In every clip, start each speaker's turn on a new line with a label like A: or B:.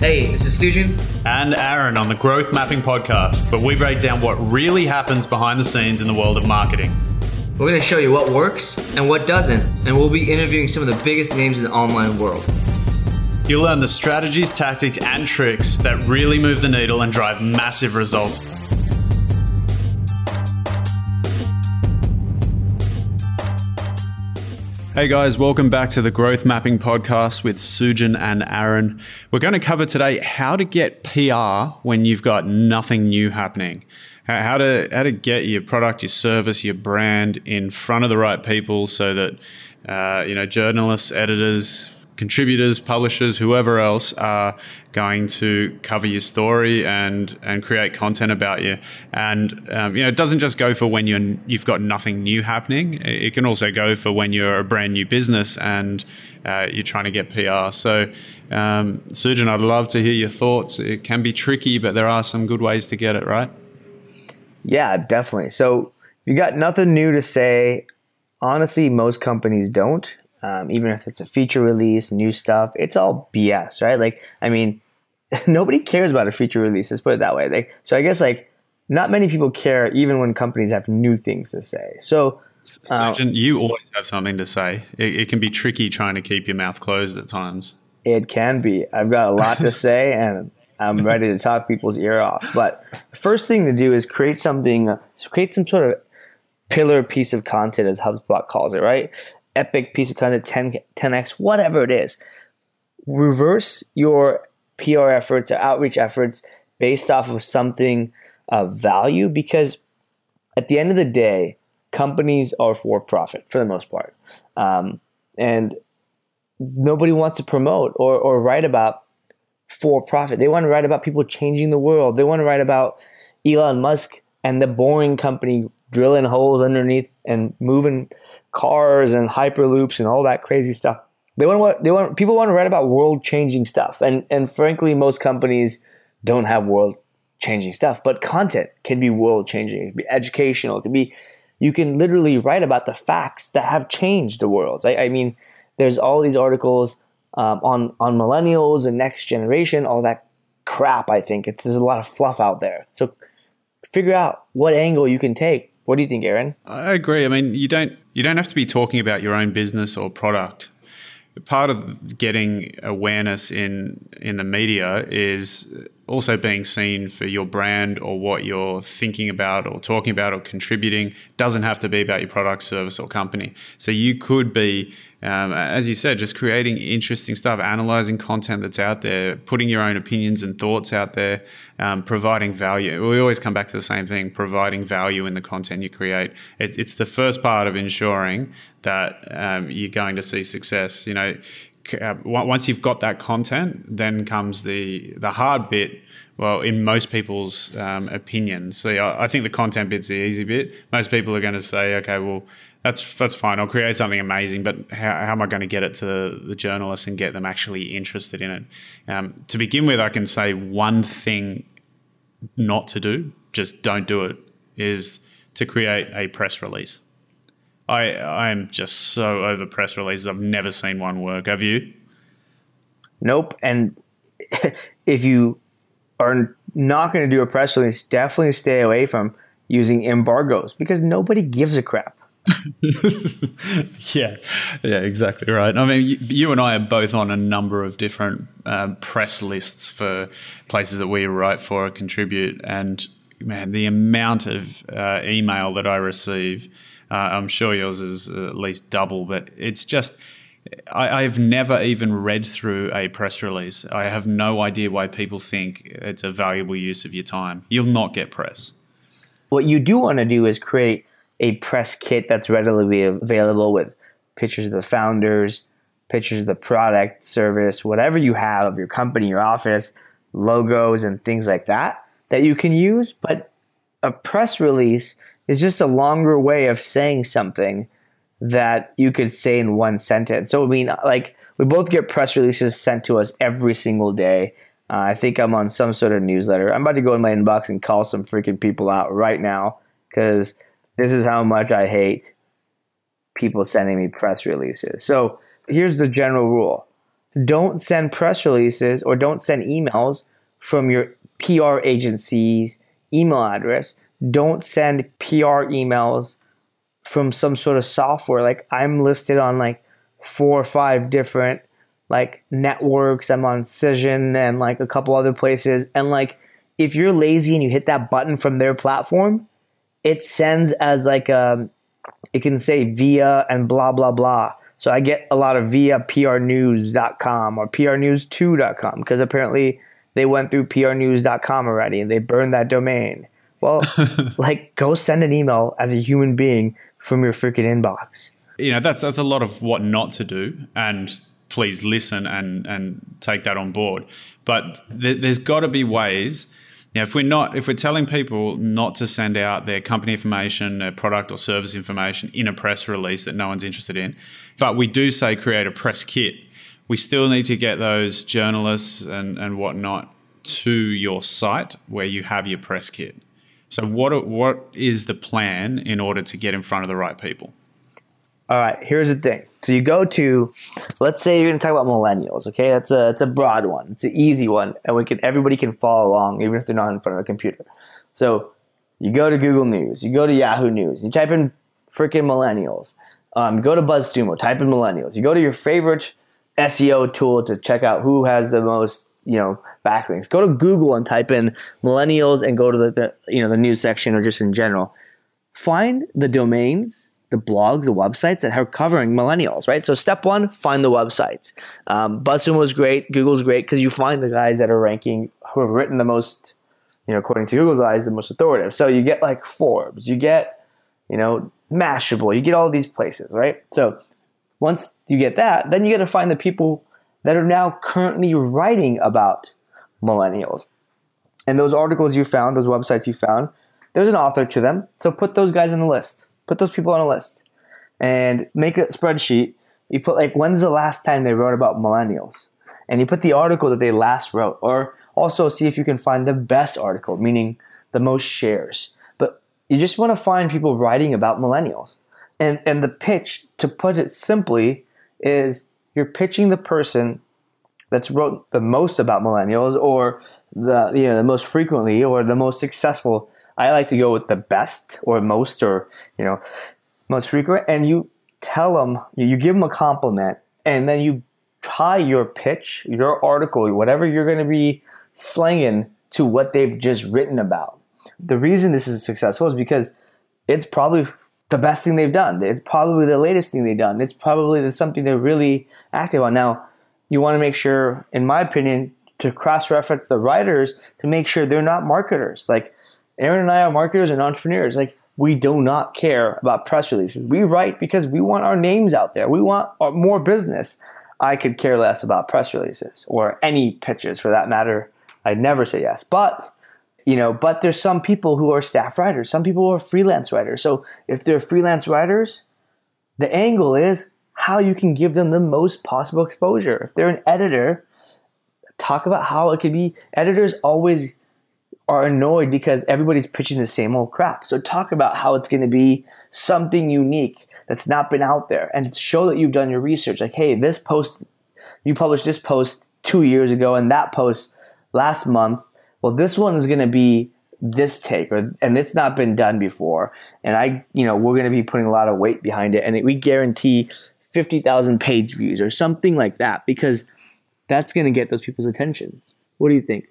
A: Hey, this is Sujan.
B: And Aaron on the Growth Mapping Podcast, where we break down what really happens behind the scenes in the world of marketing.
A: We're going to show you what works and what doesn't, and we'll be interviewing some of the biggest names in the online world.
B: You'll learn the strategies, tactics, and tricks that really move the needle and drive massive results. Hey guys, welcome back to the Growth Mapping Podcast with Sujan and Aaron. We're going to cover today how to get PR when you've got nothing new happening. How to how to get your product, your service, your brand in front of the right people, so that uh, you know journalists, editors, contributors, publishers, whoever else are going to cover your story and and create content about you. And um, you know, it doesn't just go for when you're you've got nothing new happening. It can also go for when you're a brand new business and uh, you're trying to get PR. So, um, Sujan, I'd love to hear your thoughts. It can be tricky, but there are some good ways to get it right.
C: Yeah, definitely. So you got nothing new to say. Honestly, most companies don't um, even if it's a feature release, new stuff, it's all BS, right? Like, I mean, nobody cares about a feature release. Let's put it that way. Like, so I guess like not many people care, even when companies have new things to say. So,
B: uh, you always have something to say. It, it, can be tricky trying to keep your mouth closed at times.
C: It can be. I've got a lot to say, and I'm ready to talk people's ear off. But the first thing to do is create something, create some sort of pillar piece of content, as HubSpot calls it, right? Epic piece of content, 10, 10x, whatever it is. Reverse your PR efforts or outreach efforts based off of something of value because at the end of the day, companies are for profit for the most part. Um, and nobody wants to promote or, or write about for profit. They want to write about people changing the world. They want to write about Elon Musk and the boring company drilling holes underneath and moving cars and hyperloops and all that crazy stuff. They want what they want people want to write about world changing stuff, and and frankly, most companies don't have world changing stuff. But content can be world changing. It can be educational. It can be you can literally write about the facts that have changed the world. I, I mean, there's all these articles um, on on millennials and next generation, all that crap. I think it's there's a lot of fluff out there. So figure out what angle you can take what do you think, Aaron?
B: I agree. I mean, you don't you don't have to be talking about your own business or product. Part of getting awareness in in the media is also being seen for your brand or what you're thinking about or talking about or contributing. Doesn't have to be about your product, service, or company. So you could be um, as you said, just creating interesting stuff, analyzing content that's out there, putting your own opinions and thoughts out there, um, providing value. We always come back to the same thing: providing value in the content you create. It, it's the first part of ensuring that um, you're going to see success. You know, uh, once you've got that content, then comes the the hard bit. Well, in most people's um, opinions, so I, I think the content bit's the easy bit. Most people are going to say, okay, well that's that's fine. I'll create something amazing, but how, how am I going to get it to the journalists and get them actually interested in it? Um, to begin with, I can say one thing not to do, just don't do it, is to create a press release. I I am just so over press releases. I've never seen one work. Have you?
C: Nope. And if you are not going to do a press release, definitely stay away from using embargoes because nobody gives a crap.
B: yeah, yeah, exactly right. I mean, you, you, and I are both on a number of different um, press lists for places that we write for or contribute, and man, the amount of uh, email that I receive, uh, I'm sure yours is at least double, but it's just. I, I've never even read through a press release. I have no idea why people think it's a valuable use of your time. You'll not get press.
C: What you do want to do is create a press kit that's readily available with pictures of the founders, pictures of the product, service, whatever you have of your company, your office, logos, and things like that that you can use. But a press release is just a longer way of saying something that you could say in one sentence. So, I mean, like, we both get press releases sent to us every single day. Uh, I think I'm on some sort of newsletter. I'm about to go in my inbox and call some freaking people out right now because this is how much I hate people sending me press releases. So here's the general rule don't send press releases or don't send emails from your PR agency's email address. Don't send PR emails from some sort of software. Like I'm listed on like four or five different like networks. I'm on Cision and like a couple other places. And like if you're lazy and you hit that button from their platform, it sends as like a um, it can say via and blah blah blah. So I get a lot of via prnews.com or prnews2.com because apparently they went through prnews.com already and they burned that domain. Well, like go send an email as a human being from your freaking inbox.
B: You know, that's that's a lot of what not to do and please listen and and take that on board. But th- there's got to be ways now, if we're not, if we're telling people not to send out their company information, their product or service information in a press release that no one's interested in, but we do say create a press kit, we still need to get those journalists and, and whatnot to your site where you have your press kit. So, what what is the plan in order to get in front of the right people?
C: All right, here's the thing. So you go to, let's say you're going to talk about millennials. Okay, that's a it's a broad one. It's an easy one, and we can everybody can follow along even if they're not in front of a computer. So you go to Google News, you go to Yahoo News, you type in freaking millennials. Um, go to BuzzSumo, type in millennials. You go to your favorite SEO tool to check out who has the most you know backlinks. Go to Google and type in millennials and go to the, the you know the news section or just in general. Find the domains the blogs, the websites that are covering millennials, right? So step one, find the websites. Um, BuzzSumo was great, Google's great because you find the guys that are ranking who have written the most, you know, according to Google's eyes, the most authoritative. So you get like Forbes, you get, you know, Mashable, you get all these places, right? So once you get that, then you got to find the people that are now currently writing about millennials. And those articles you found, those websites you found, there's an author to them. So put those guys on the list Put those people on a list and make a spreadsheet. You put like when's the last time they wrote about millennials, and you put the article that they last wrote, or also see if you can find the best article, meaning the most shares. But you just want to find people writing about millennials, and and the pitch, to put it simply, is you're pitching the person that's wrote the most about millennials, or the you know the most frequently, or the most successful I like to go with the best or most or you know most frequent, and you tell them you give them a compliment, and then you tie your pitch, your article, whatever you're going to be slinging to what they've just written about. The reason this is successful is because it's probably the best thing they've done. It's probably the latest thing they've done. It's probably something they're really active on. Now, you want to make sure, in my opinion, to cross reference the writers to make sure they're not marketers. Like Aaron and I are marketers and entrepreneurs. Like we do not care about press releases. We write because we want our names out there. We want uh, more business. I could care less about press releases or any pitches for that matter. I'd never say yes. But you know, but there's some people who are staff writers. Some people are freelance writers. So if they're freelance writers, the angle is how you can give them the most possible exposure. If they're an editor, talk about how it could be. Editors always are annoyed because everybody's pitching the same old crap. So talk about how it's going to be something unique that's not been out there and show that you've done your research. Like, hey, this post, you published this post two years ago and that post last month. Well, this one is going to be this take or and it's not been done before and i you know we're going to be putting a lot of weight behind it and we guarantee 50,000 page views or something like that because that's going to get those people's attentions what do you think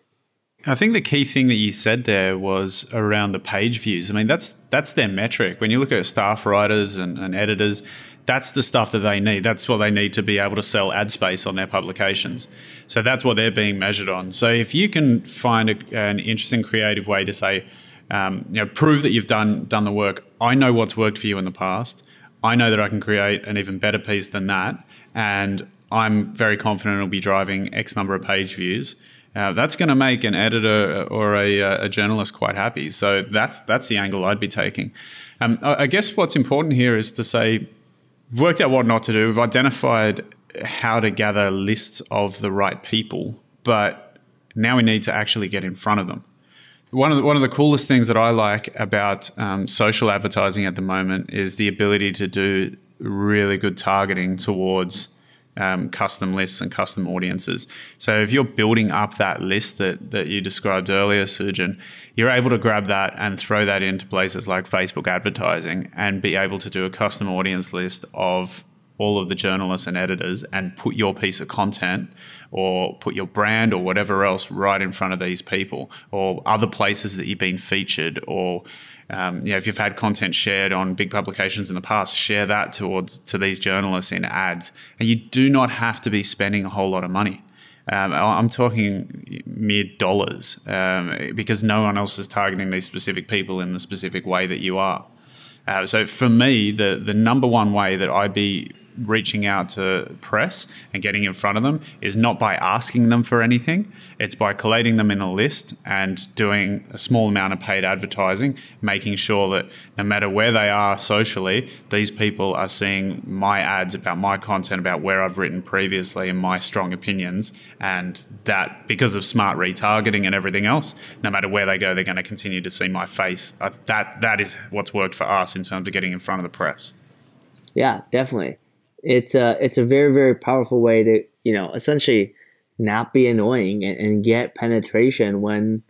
B: I think the key thing that you said there was around the page views. I mean, that's that's their metric. When you look at staff writers and, and, editors, that's the stuff that they need. That's what they need to be able to sell ad space on their publications. So that's what they're being measured on. So if you can find a, an interesting, creative way to say, um, you know, prove that you've done done the work. I know what's worked for you in the past. I know that I can create an even better piece than that, and I'm very confident it'll be driving X number of page views uh, that's going to make an editor or a, uh, a, journalist quite happy. So that's that's the angle I'd be taking. Um, I, I, guess what's important here is to say we've worked out what not to do. We've identified how to gather lists of the right people, but now we need to actually get in front of them. One of the, one of the coolest things that I like about um, social advertising at the moment is the ability to do really good targeting towards um, custom lists and custom audiences. So if you're building up that list that, that you described earlier, Sujan, you're able to grab that and throw that into places like Facebook advertising and be able to do a custom audience list of all of the journalists and editors and put your piece of content or put your brand or whatever else right in front of these people or other places that you've been featured or um, you know, if you've had content shared on big publications in the past, share that towards to these journalists in ads. And you do not have to be spending a whole lot of money. Um, I'm talking mere dollars um, because no one else is targeting these specific people in the specific way that you are. Uh, so for me, the the number one way that I be reaching out to press and getting in front of them is not by asking them for anything. It's by collating them in a list and doing a small amount of paid advertising, making sure that no matter where they are socially, these people are seeing my ads about my content, about where I've written previously and my strong opinions. And that, because of smart retargeting and everything else, no matter where they go, they're going to continue to see my face. That, that is what's worked for us in terms of getting in front of the press.
C: Yeah, definitely it's a it's a very very powerful way to you know essentially not be annoying and, and get penetration when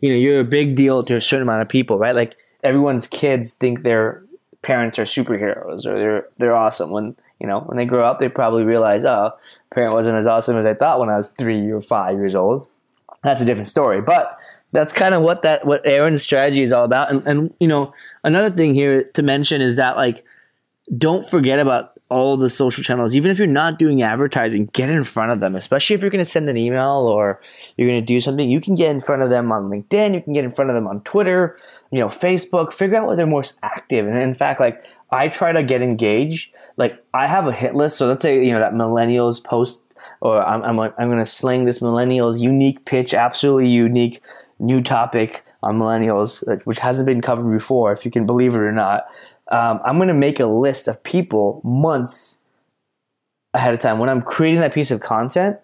C: you know you're a big deal to a certain amount of people, right? Like everyone's kids think their parents are superheroes or they're they're awesome. When you know when they grow up, they probably realize, oh, parent wasn't as awesome as I thought when I was three or five years old. That's a different story, but that's kind of what that what Aaron's strategy is all about. And and you know another thing here to mention is that like don't forget about all the social channels, even if you're not doing advertising, get in front of them, especially if you're going to send an email or you're going to do something. You can get in front of them on LinkedIn, you can get in front of them on Twitter, you know, Facebook, figure out where they're most active. And in fact, like I try to get engaged. Like I have a hit list. So let's say, you know, that millennials post or I'm, I'm, I'm going to sling this millennials unique pitch, absolutely unique new topic on millennials, which hasn't been covered before, if you can believe it or not um, I'm going to make a list of people months ahead of time. When I'm creating that piece of content,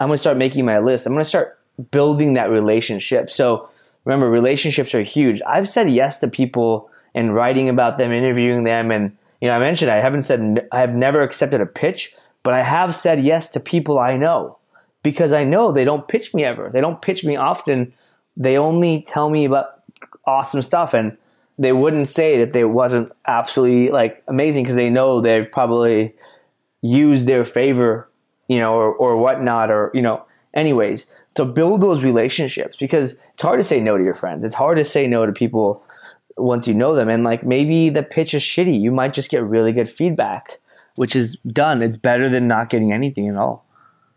C: I'm going to start making my list. I'm going to start building that relationship. So remember, relationships are huge. I've said yes to people and writing about them, interviewing them, and you know, I mentioned I haven't said I have never accepted a pitch, but I have said yes to people I know because I know they don't pitch me ever. They don't pitch me often. They only tell me about awesome stuff and they wouldn't say that they wasn't absolutely like amazing because they know they've probably used their favor, you know, or, or whatnot, or you know, anyways, to build those relationships because it's hard to say no to your friends. It's hard to say no to people once you know them, and like maybe the pitch is shitty. You might just get really good feedback, which is done. It's better than not getting anything at all.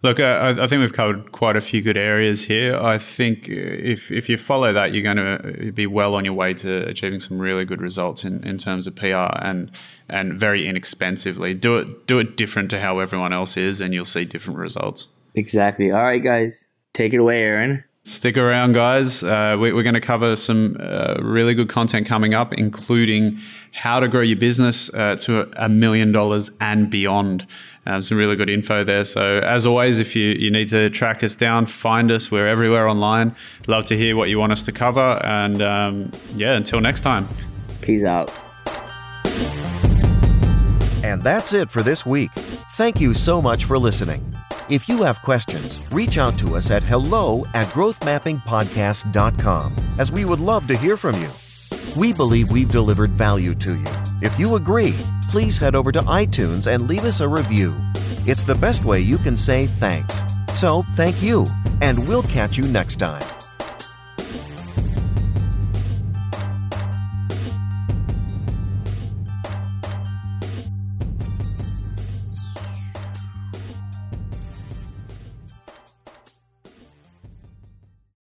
B: Look, I, I, think we've covered quite a few good areas here. I think if, if you follow that, you're going to be well on your way to achieving some really good results in, in terms of PR and and very inexpensively. Do it do it different to how everyone else is, and you'll see different results.
C: Exactly. All right, guys, take it away, Aaron.
B: Stick around, guys. Uh, we, are going to cover some uh, really good content coming up, including how to grow your business uh, to a million dollars and beyond. Um, some really good info there. So, as always, if you, you need to track us down, find us. We're everywhere online. Love to hear what you want us to cover. And um, yeah, until next time.
C: Peace out.
D: And that's it for this week. Thank you so much for listening. If you have questions, reach out to us at hello at growthmappingpodcast.com, as we would love to hear from you. We believe we've delivered value to you. If you agree, please head over to iTunes and leave us a review. It's the best way you can say thanks. So, thank you, and we'll catch you next time.